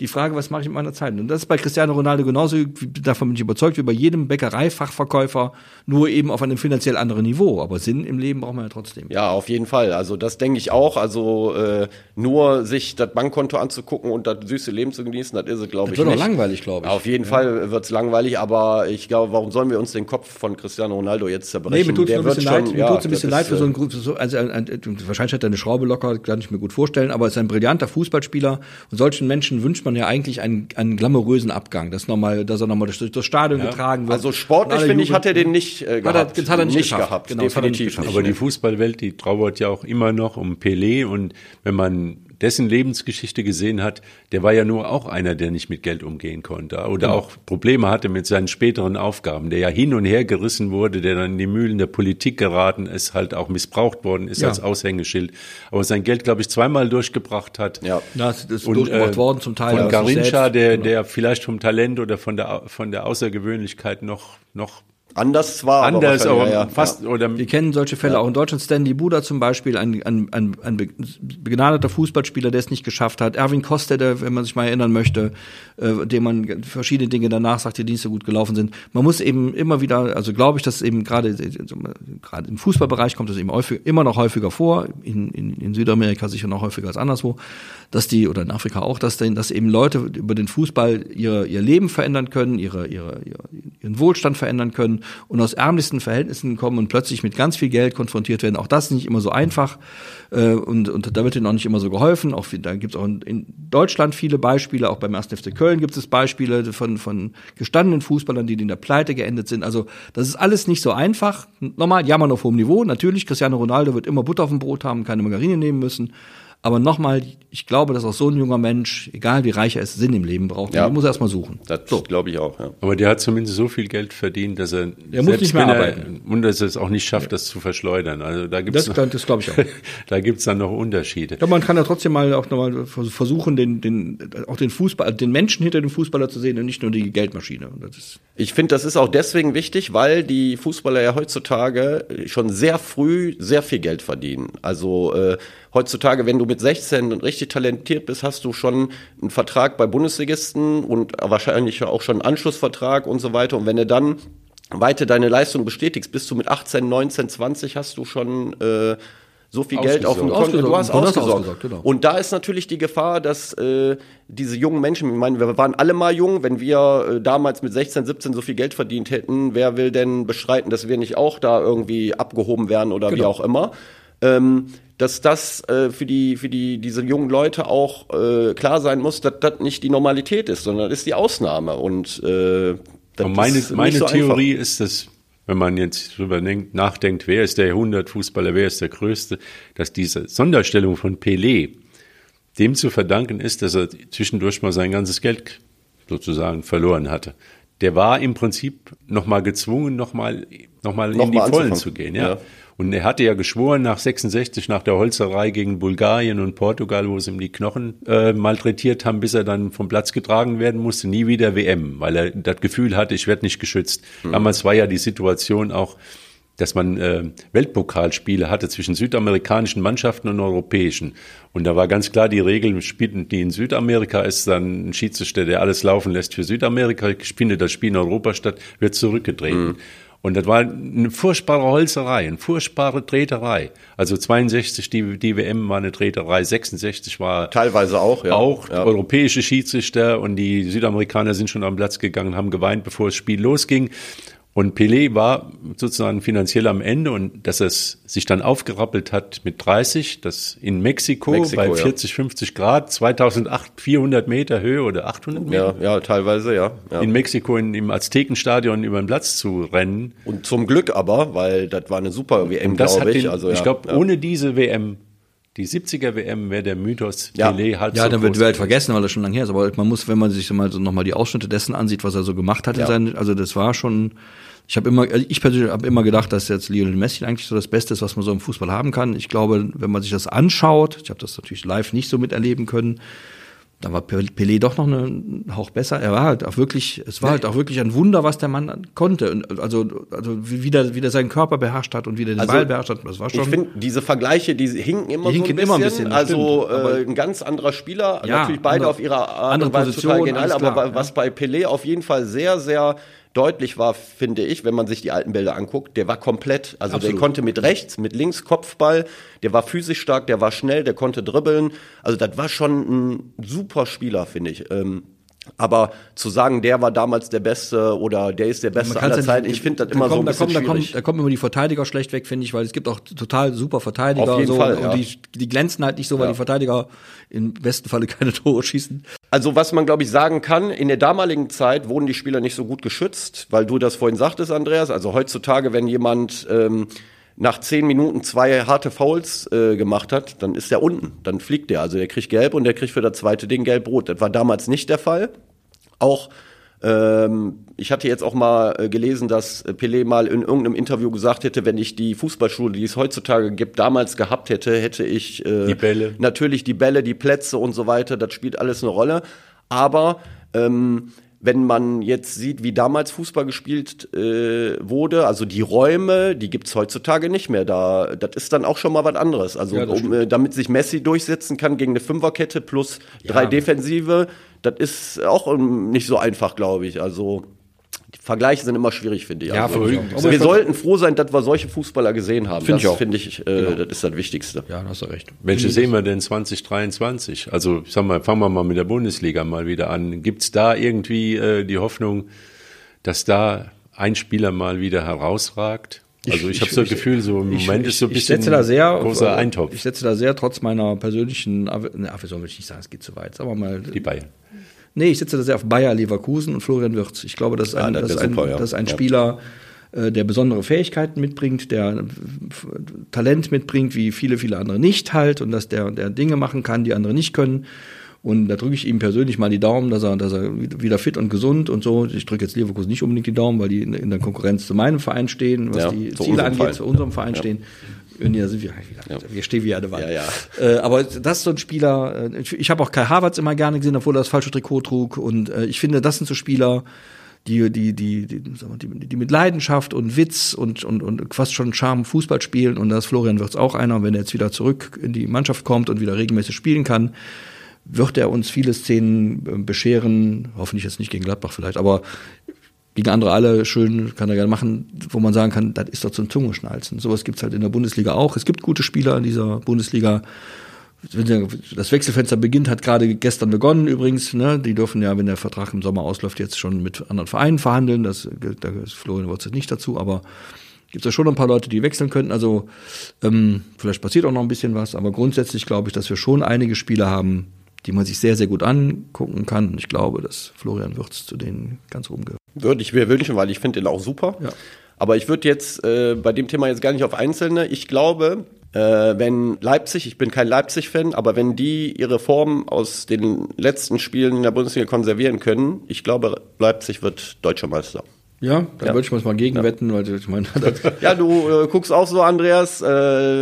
S2: die Frage, was mache ich mit meiner Zeit? Und das ist bei Cristiano Ronaldo genauso, davon bin ich überzeugt, wie bei jedem Bäckereifachverkäufer, nur eben auf einem finanziell anderen Niveau. Aber Sinn im Leben braucht man ja trotzdem.
S3: Ja, auf jeden Fall. Also das denke ich auch. Also äh, nur sich das Bankkonto anzugucken und das süße Leben zu genießen, das ist es, glaube ich.
S2: Das wird auch langweilig, glaube ich.
S3: Auf jeden ja. Fall wird es langweilig, aber ich glaube, warum sollen wir uns den Kopf von Cristiano Ronaldo jetzt zerbrechen? Nee,
S2: mir tut es ein bisschen leid, mir tut's ein bisschen leid für so ein, äh, so, also ein, ein, wahrscheinlich hat er eine Schraube locker, kann ich mir gut vorstellen, aber er ist ein brillanter Fußballspieler und solchen Menschen wünscht man ja eigentlich einen einen, glamourösen Abgang, dass, noch mal, dass er nochmal durch das Stadion ja. getragen wird.
S3: Also sportlich, finde ich, hat er den nicht äh, gehabt.
S2: Hat er, hat er nicht, nicht gehabt,
S1: genau, definitiv nicht. Aber die Fußballwelt, die trauert ja auch immer noch um Pelé und wenn man dessen Lebensgeschichte gesehen hat, der war ja nur auch einer, der nicht mit Geld umgehen konnte oder auch Probleme hatte mit seinen späteren Aufgaben, der ja hin und her gerissen wurde, der dann in die Mühlen der Politik geraten ist, halt auch missbraucht worden ist ja. als Aushängeschild, aber sein Geld, glaube ich, zweimal durchgebracht hat.
S2: Ja, das ist und, durchgebracht äh, worden zum Teil.
S1: Von Garincha, der, genau. der vielleicht vom Talent oder von der, von der Außergewöhnlichkeit noch, noch
S3: Anders zwar,
S1: Anders,
S3: aber,
S1: aber
S3: ja, ja,
S1: fast,
S3: ja.
S1: oder
S2: Wir kennen solche Fälle auch in Deutschland. Stanley Buda zum Beispiel, ein, ein, ein, ein begnadeter Fußballspieler, der es nicht geschafft hat. Erwin Koster, der, wenn man sich mal erinnern möchte, äh, dem man verschiedene Dinge danach sagt, die nicht so gut gelaufen sind. Man muss eben immer wieder, also glaube ich, dass eben gerade gerade im Fußballbereich kommt es eben häufig, immer noch häufiger vor, in, in, in Südamerika sicher noch häufiger als anderswo, dass die, oder in Afrika auch, dass, denn, dass eben Leute über den Fußball ihr, ihr Leben verändern können, ihre, ihre, ihren Wohlstand verändern können und aus ärmlichsten Verhältnissen kommen und plötzlich mit ganz viel Geld konfrontiert werden. Auch das ist nicht immer so einfach äh, und, und da wird ihnen auch nicht immer so geholfen. Auch da gibt es auch in, in Deutschland viele Beispiele, auch beim 1. FC Köln gibt es Beispiele von, von gestandenen Fußballern, die in der Pleite geendet sind. Also das ist alles nicht so einfach. Nochmal, jammern auf hohem Niveau. Natürlich, Cristiano Ronaldo wird immer Butter auf dem Brot haben, keine Margarine nehmen müssen. Aber nochmal, ich glaube, dass auch so ein junger Mensch, egal wie reich er ist, Sinn im Leben braucht.
S3: Ja.
S2: Den muss er erstmal suchen.
S3: Das glaube ich auch, ja.
S1: Aber der hat zumindest so viel Geld verdient, dass er,
S2: Er muss nicht mehr
S1: wenn er-
S2: arbeiten.
S1: und dass er es auch nicht schafft, das zu verschleudern. Also da gibt's
S2: Das,
S1: noch,
S2: das glaube ich auch.
S1: da gibt's dann noch Unterschiede.
S2: Glaube, man kann ja trotzdem mal auch nochmal versuchen, den, den, auch den Fußball, den Menschen hinter dem Fußballer zu sehen und nicht nur die Geldmaschine. Und das ist,
S3: Ich finde, das ist auch deswegen wichtig, weil die Fußballer ja heutzutage schon sehr früh sehr viel Geld verdienen. Also äh, heutzutage, wenn du mit 16 richtig talentiert bist, hast du schon einen Vertrag bei Bundesligisten und wahrscheinlich auch schon einen Anschlussvertrag und so weiter. Und wenn du dann weiter deine Leistung bestätigst, bist du mit 18, 19, 20 hast du schon äh, so viel Geld auf dem. Konto. Du hast ausgesorgt.
S2: ausgesorgt, genau.
S3: Und da ist natürlich die Gefahr, dass äh, diese jungen Menschen, ich meine, wir waren alle mal jung, wenn wir äh, damals mit 16, 17 so viel Geld verdient hätten, wer will denn bestreiten, dass wir nicht auch da irgendwie abgehoben werden oder wie
S2: Genau.
S3: auch immer? Ähm, dass das äh, für die für die diese jungen Leute auch äh, klar sein muss, dass das nicht die Normalität ist, sondern das ist die Ausnahme und äh,
S1: Und meine,
S3: ist
S1: meine
S3: so
S1: Theorie ist, dass, wenn man jetzt drüber denkt, nachdenkt, wer ist der Jahrhundertfußballer, wer ist der Größte, dass diese Sonderstellung von Pelé dem zu verdanken ist, dass er zwischendurch mal sein ganzes Geld sozusagen verloren hatte. Der war im Prinzip nochmal gezwungen, nochmal noch mal in
S3: Noch
S1: die
S3: mal
S1: Vollen zu gehen. Ja.
S3: Ja.
S1: Und er hatte ja geschworen nach 66, nach der Holzerei gegen Bulgarien und Portugal, wo sie ihm die Knochen äh, malträtiert haben, bis er dann vom Platz getragen werden musste, nie wieder WM, weil er das Gefühl hatte, ich werde nicht geschützt. Damals war ja die Situation auch, dass man äh, Weltpokalspiele hatte zwischen südamerikanischen Mannschaften und europäischen. Und da war ganz klar die Regel, spielten die in Südamerika ist dann ein Schiedsrichter, der alles laufen lässt für Südamerika, findet das Spiel in Europa statt, wird zurückgetreten. Und das war eine furchtbare Holzerei, eine furchtbare Treterei. Also 62 die, die WM war eine Treterei, 66 war
S3: teilweise auch, ja.
S1: auch
S3: ja.
S1: europäische Schiedsrichter und die Südamerikaner sind schon am Platz gegangen, haben geweint, bevor das Spiel losging. Und Pelé war sozusagen finanziell am Ende und dass es sich dann aufgerappelt hat mit 30, das in Mexiko,
S3: Mexiko,
S1: bei
S3: ja.
S1: 40, 50 Grad, 2008 400 Meter Höhe oder 800 Meter.
S3: ja, ja, teilweise, ja. ja.
S1: In Mexiko in, im Aztekenstadion über den Platz zu rennen.
S3: Und zum Glück aber, weil das war eine super WM, glaube ich.
S1: den,
S3: also,
S1: ich
S3: ja,
S1: glaube,
S3: ja.
S1: ohne diese WM, die 70er WM, wäre der Mythos
S3: Ja.
S1: Pelé halt
S2: ja,
S1: so
S2: dann wird die Welt vergessen, weil das schon lange her ist. Aber man muss, wenn man sich mal so nochmal die Ausschnitte dessen ansieht, was er so gemacht hat, in
S3: Ja.
S2: seinen, also das war schon. Ich habe immer, also ich persönlich habe immer gedacht, dass jetzt Lionel Messi eigentlich so das Beste ist, was man so im Fußball haben kann. Ich glaube, wenn man sich das anschaut, ich habe das natürlich live nicht so miterleben können, da war Pelé doch noch einen Hauch besser. Er war halt auch wirklich, es war halt auch wirklich ein Wunder, was der Mann konnte. Und Also, also wie, der, wie der seinen Körper beherrscht hat und wie der den
S3: Also,
S2: Ball beherrscht hat. Das war schon.
S3: Ich finde, diese Vergleiche, die hinken immer
S2: Die
S3: so
S2: hinken
S3: ein bisschen.
S2: immer ein bisschen,
S3: also äh, ein ganz anderer Spieler,
S2: Ja,
S3: natürlich beide
S2: andere-
S3: auf ihrer Art und Weise
S2: Position,
S3: total genial, aber was bei Pelé auf jeden Fall sehr, sehr deutlich war, finde ich, wenn man sich die alten Bilder anguckt, der war komplett, also der
S2: Absolut.
S3: konnte mit rechts, mit links Kopfball, der war physisch stark, der war schnell, der konnte dribbeln, also das war schon ein super Spieler, finde ich. Ähm, aber zu sagen, der war damals der Beste oder der ist der Beste aller
S2: ja
S3: Zeiten,
S2: nicht-
S3: ich finde das
S2: da
S3: immer so ein
S2: kommen- da
S3: bisschen
S2: kommen, da kommen,
S3: schwierig.
S2: da kommen immer die Verteidiger schlecht weg, finde ich, weil es gibt auch total super Verteidiger.
S3: Auf jeden
S2: so,
S3: Fall,
S2: und
S3: ja.
S2: die, die glänzen halt nicht so, weil
S3: Ja.
S2: die Verteidiger im besten Falle keine Tore schießen.
S3: Also was man, glaube ich, sagen kann, in der damaligen Zeit wurden die Spieler nicht so gut geschützt, weil du das vorhin sagtest, Andreas. Also heutzutage, wenn jemand ähm, nach zehn Minuten zwei harte Fouls äh, gemacht hat, dann ist der unten, dann fliegt der. Also der kriegt gelb und der kriegt für das zweite Ding gelb-rot. Das war damals nicht der Fall. Auch ähm, ich hatte jetzt auch mal äh, gelesen, dass Pelé mal in irgendeinem Interview gesagt hätte, wenn ich die Fußballschule, die es heutzutage gibt, damals gehabt hätte, hätte ich äh,
S1: Die Bälle.
S3: natürlich die Bälle, die Plätze und so weiter, das spielt alles eine Rolle. Aber ähm, wenn man jetzt sieht, wie damals Fußball gespielt äh, wurde, also die Räume, die gibt's heutzutage nicht mehr. Da, das ist dann auch schon mal was anderes. Also
S2: Ja,
S3: um, äh, damit sich Messi durchsetzen kann gegen eine Fünferkette plus drei Defensive, das ist auch ähm, nicht so einfach, glaube ich. Also Vergleiche sind immer schwierig, finde ich.
S2: Ja,
S3: also,
S2: ich
S3: also wir sollten froh sein, dass wir solche Fußballer gesehen haben.
S2: Finde ich
S3: das
S2: auch.
S3: finde ich, äh, das ist das Wichtigste.
S2: Ja, da hast du recht.
S1: Welche sehen wir denn 2023? Also, ich sag mal, fangen wir mal mit der Bundesliga mal wieder an. Gibt's da irgendwie äh, die Hoffnung, dass da ein Spieler mal wieder herausragt? Also ich, habe so das Gefühl, so im Moment ist so ein
S2: ich
S1: bisschen
S2: setze da sehr
S1: großer Eintopf.
S2: Ich setze da sehr trotz meiner persönlichen, ne, Aversion will ich nicht sagen, es geht zu weit. Sagen wir mal,
S1: die Bayern.
S2: Nee, ich setze da sehr auf Bayer Leverkusen und Florian Wirtz. Ich glaube, das ist ein,
S3: das
S2: das ist ein, das ist ein. Spieler, äh, der besondere Fähigkeiten mitbringt, der äh, Talent mitbringt, wie viele, viele andere nicht halt und dass der, der Dinge machen kann, die andere nicht können. Und da drücke ich ihm persönlich mal die Daumen, dass er, dass er wieder fit und gesund und so. Ich drücke jetzt Leverkusen nicht unbedingt die Daumen, weil die in, in der Konkurrenz zu meinem Verein stehen, was
S3: Ja,
S2: die Ziele angeht,
S3: Verein.
S2: zu unserem Verein
S3: Ja.
S2: stehen. Und ja, sind wir, wir stehen wie eine Wand.
S3: Ja, ja.
S2: Äh, aber das ist so ein Spieler, äh, ich, habe auch Kai Havertz immer gerne gesehen, obwohl er das falsche Trikot trug. Und äh, ich finde, das sind so Spieler, die, die, die, die, die, die mit Leidenschaft und Witz und, und, und fast schon Charme Fußball spielen. Und da ist Florian Wirtz auch einer. Und wenn er jetzt wieder zurück in die Mannschaft kommt und wieder regelmäßig spielen kann, wird er uns viele Szenen äh, bescheren. Hoffentlich jetzt nicht gegen Gladbach vielleicht, aber gegen andere alle schön, kann er gerne machen, wo man sagen kann, das ist doch zum Zungenschnalzen. Sowas gibt's halt in der Bundesliga auch. Es gibt gute Spieler in dieser Bundesliga. Das Wechselfenster beginnt, hat gerade gestern begonnen übrigens. Ne? Die dürfen ja, wenn der Vertrag im Sommer ausläuft, jetzt schon mit anderen Vereinen verhandeln. Das, da ist Florian jetzt nicht dazu, aber gibt es ja schon ein paar Leute, die wechseln könnten. Also ähm, vielleicht passiert auch noch ein bisschen was, aber grundsätzlich glaube ich, dass wir schon einige Spieler haben, die man sich sehr, sehr gut angucken kann. Und ich glaube, dass Florian Wirtz zu denen ganz oben gehört.
S3: Würde ich mir wünschen, weil ich finde den auch super.
S2: Ja.
S3: Aber ich würde jetzt äh, bei dem Thema jetzt gar nicht auf Einzelne. Ich glaube, äh, wenn Leipzig, ich bin kein Leipzig-Fan, aber wenn die ihre Form aus den letzten Spielen in der Bundesliga konservieren können, ich glaube, Leipzig wird deutscher Meister.
S2: Ja, da
S3: Ja.
S2: würde ich mal gegenwetten, weil ich meine,
S3: Ja, du äh, guckst auch so, Andreas, äh,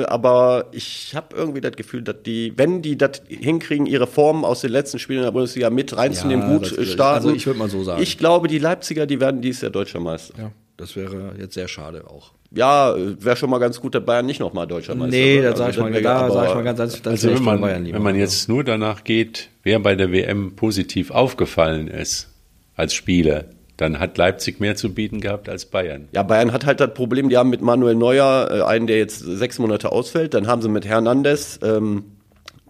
S3: aber ich habe irgendwie das Gefühl, dass die, wenn die das hinkriegen, ihre Form aus den letzten Spielen in der Bundesliga mit reinzunehmen,
S2: Ja,
S3: gut äh, starten.
S2: also ich würd mal so sagen.
S3: Ich glaube, die Leipziger, die werden dieses Jahr deutscher Meister.
S2: ja, das wäre jetzt sehr schade auch.
S3: Ja, wäre schon mal ganz gut, dass Bayern nicht nochmal deutscher Meister
S2: Nee, das sag ich
S3: Also
S2: mal,
S3: wär-
S2: da sag ich mal ganz, das
S1: Also wenn
S2: ich
S1: man,
S2: Bayern lieber.
S1: wenn man jetzt nur danach geht, wer bei der WM positiv aufgefallen ist als Spieler, dann hat Leipzig mehr zu bieten gehabt als Bayern.
S3: Ja, Bayern hat halt das Problem, die haben mit Manuel Neuer äh, einen, der jetzt sechs Monate ausfällt. Dann haben sie mit Hernandez ähm,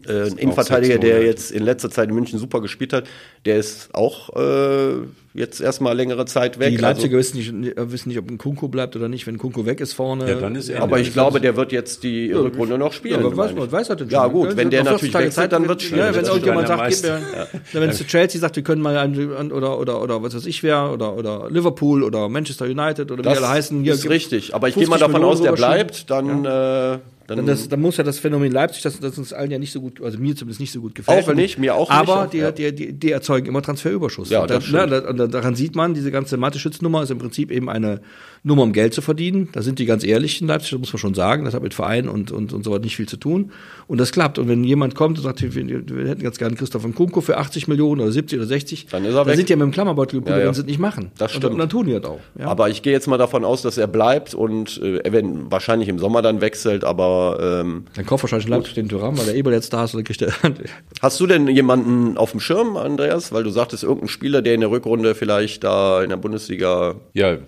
S3: äh, einen Innenverteidiger, der jetzt in letzter Zeit in München super gespielt hat. Der ist auch äh, jetzt erstmal längere Zeit weg.
S2: die Leipziger
S3: Also,
S2: wissen, nicht, wissen nicht, ob ein Kunku bleibt oder nicht. Wenn Kunku weg ist vorne.
S1: Ja, dann ist er-
S3: aber ich glaube, der wird jetzt die Rückrunde noch spielen.
S2: Ja, aber weiß, man weiß er denn
S3: Ja,
S2: schon.
S3: gut, wenn der
S2: 40
S3: natürlich
S2: Tage
S3: wechselt, dann wird's schön.
S2: Ja,
S3: Das
S2: wenn irgendjemand sagt, gib mir, wenn es zu Chelsea sagt, wir können mal an, oder, oder, oder was weiß ich wer, oder, oder Liverpool oder Manchester United oder wie
S3: Das
S2: alle heißen. Hier,
S3: ist richtig. Aber ich gehe mal
S2: 50
S3: davon aus, der bleibt. Dann, äh, dann,
S2: Dann, das, dann muss ja das Phänomen Leipzig, das, das uns allen ja nicht so gut, also mir zumindest nicht so gut gefällt.
S3: Auch nicht, mir auch nicht,
S2: Aber die, die, die, die erzeugen immer Transferüberschuss.
S3: Ja,
S2: und
S3: das
S2: dann,
S3: stimmt.
S2: ne, da- daran sieht man, diese ganze Mathe-Schütznummer ist im Prinzip eben eine Nummer, um Geld zu verdienen. Da sind die ganz ehrlich in Leipzig, das muss man schon sagen. Das hat mit Verein und, und, und so weiter nicht viel zu tun. Und das klappt. Und wenn jemand kommt und sagt, wir, wir hätten ganz gerne Christoph Kunko für 80 Millionen oder 70 oder 60,
S3: Dann ist er
S2: dann
S3: weg.
S2: sind die ja mit dem Klammerbeutel gebunden,
S3: Ja, ja.
S2: wenn sie es nicht machen.
S3: Das
S2: Und,
S3: stimmt.
S2: und dann tun die das auch. Ja.
S3: Aber ich gehe jetzt mal davon aus, dass er bleibt und äh, er wird wahrscheinlich im Sommer dann wechselt. Aber ähm,
S2: dann kauft wahrscheinlich Leipzig den Thuram, weil der Eber jetzt da ist, und kriegt er.
S3: hast du denn jemanden auf dem Schirm, Andreas? Weil du sagtest, irgendein Spieler, der in der Rückrunde vielleicht da in der Bundesliga.
S1: Ja,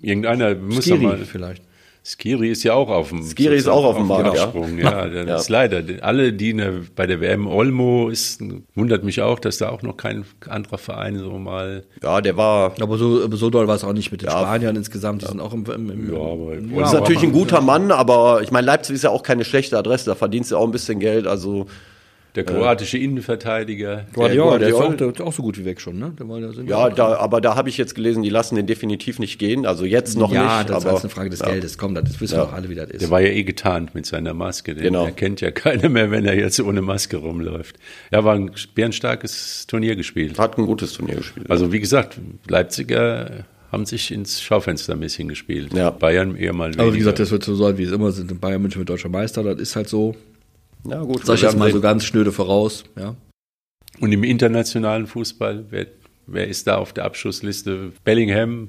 S1: irgendeiner muss
S2: Skiri
S1: mal.
S2: vielleicht.
S1: Skiri ist ja auch auf dem
S3: Skiri ist auch auf dem Markt, ja.
S1: Absprung. Ja, das
S3: Ja.
S1: ist leider. Alle, die der, bei der WM Olmo ist, wundert mich auch, dass da auch noch kein anderer Verein so mal.
S3: Ja, der war.
S2: Aber so, aber so doll war es auch nicht mit den
S3: Ja.
S2: Spaniern insgesamt. Die sind auch im, im, im
S1: Ja, aber
S2: im-
S1: Ja,
S3: ist
S1: aber-
S3: natürlich ein guter Mann, aber ich meine, Leipzig ist ja auch keine schlechte Adresse, da verdienst du auch ein bisschen Geld. Also
S1: Der kroatische Innenverteidiger.
S2: Guardiola, der, ist
S3: Guardiola.
S2: auch, der ist auch so gut wie weg schon, ne? Der war, der sind
S3: ja, da, aber da habe ich jetzt gelesen, die lassen den definitiv nicht gehen. Also jetzt noch
S2: ja,
S3: nicht.
S2: das ist
S3: aber
S2: alles eine Frage des Geldes. Komm, das wissen wir auch alle, wie das ist.
S1: Der war ja eh getarnt mit seiner Maske. Den
S3: Genau.
S1: erkennt ja keiner mehr, wenn er jetzt ohne Maske rumläuft. Ja, war ein bärenstarkes Turnier gespielt.
S3: hat ein gutes Turnier gespielt.
S1: Also wie gesagt, Leipziger haben sich ins Schaufenster ein bisschen gespielt.
S3: Ja.
S1: Bayern eher mal weniger.
S2: aber wie gesagt, das wird so sein, wie es immer sind. In Bayern München mit deutscher Meister, das ist halt so.
S3: Ja, gut.
S2: Sag ich jetzt mal so ganz schnöde voraus, ja.
S1: Und im internationalen Fußball, wer, Wer ist da auf der Abschussliste? Bellingham?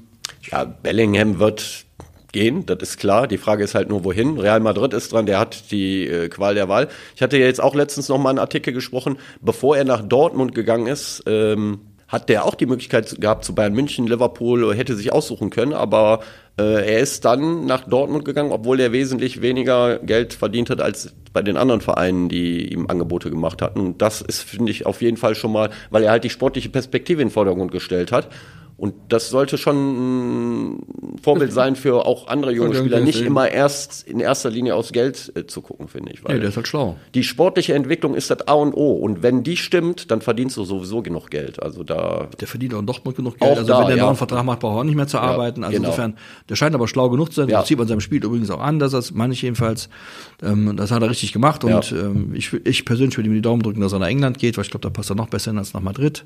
S3: Ja, Bellingham wird gehen, das ist klar. Die Frage ist halt nur, wohin. Real Madrid ist dran, der hat die äh, Qual der Wahl. Ich hatte ja jetzt auch letztens noch mal einen Artikel gesprochen, bevor er nach Dortmund gegangen ist, ähm, hat der auch die Möglichkeit gehabt zu Bayern München, Liverpool, hätte sich aussuchen können, aber äh, er ist dann nach Dortmund gegangen, obwohl er wesentlich weniger Geld verdient hat als bei den anderen Vereinen, die ihm Angebote gemacht hatten. Und das ist, finde ich, auf jeden Fall schon mal, weil er halt die sportliche Perspektive in den Vordergrund gestellt hat. Und das sollte schon ein Vorbild sein für auch andere junge Spieler, nicht immer erst in erster Linie aus Geld äh, zu gucken, finde ich.
S2: Weil nee, der ist halt schlau.
S3: Die sportliche Entwicklung ist das A und O. Und wenn die stimmt, dann verdienst du sowieso genug Geld. Also da.
S2: Der verdient auch in Dortmund genug Geld. also da, wenn der ja. noch einen Vertrag macht, braucht er auch nicht mehr zu arbeiten. Also genau. insofern, der scheint aber schlau genug zu sein. Ja. Das sieht man seinem Spiel übrigens auch an, dass das meine ich jedenfalls. Ähm, das hat er richtig gemacht. Und ja. ähm, ich, ich persönlich würde ihm die Daumen drücken, dass er nach England geht, weil ich glaube, da passt er noch besser hin als nach Madrid.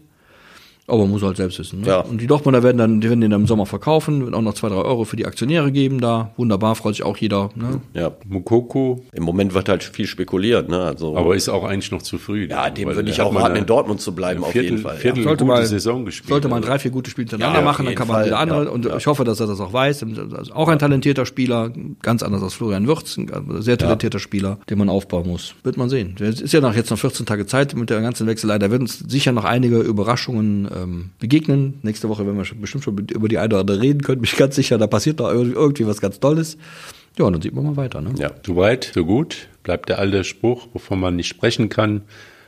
S2: Aber muss halt selbst wissen. Ne? Ja. Und die Dortmunder werden dann, die werden den im Sommer verkaufen, wird auch noch zwei, drei Euro für die Aktionäre geben da. Wunderbar, freut sich auch jeder. Ne?
S3: Ja, Mukoko. Im Moment wird halt viel spekuliert, ne? Also,
S1: aber ist auch eigentlich noch zu früh.
S3: Ja, dem würde ich auch raten, in Dortmund zu bleiben,
S1: Viertel,
S3: auf jeden Fall.
S1: Viertel
S3: ja.
S1: sollte mal, Saison gespielt.
S2: Sollte man drei, vier gute Spiele hintereinander ja, machen, dann kann man Fall, wieder andere. und ich hoffe, dass er das auch weiß. Also auch ein talentierter Spieler, ganz anders als Florian Würz, ein sehr talentierter Spieler, den man aufbauen muss. Wird man sehen. Es ist ja noch jetzt noch 14 Tage Zeit mit der ganzen Wechselei. Da werden uns sicher noch einige Überraschungen ähm, begegnen. Nächste Woche werden wir schon, bestimmt schon über die eine oder andere reden können. Bin ich ganz sicher, da passiert noch irgendwie was ganz Tolles. Ja, und dann sieht man mal weiter. Ne?
S1: Ja, so weit, so gut. Bleibt der alte Spruch, wovon man nicht sprechen kann.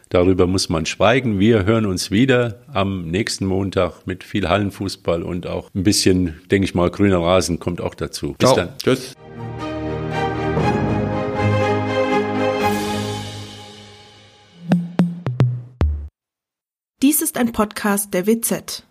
S1: Darüber muss man schweigen. Wir hören uns wieder am nächsten Montag mit viel Hallenfußball und auch ein bisschen, denke ich mal, grüner Rasen kommt auch dazu.
S3: Bis Ciao. dann. Tschüss.
S4: Dies ist ein Podcast der WZ.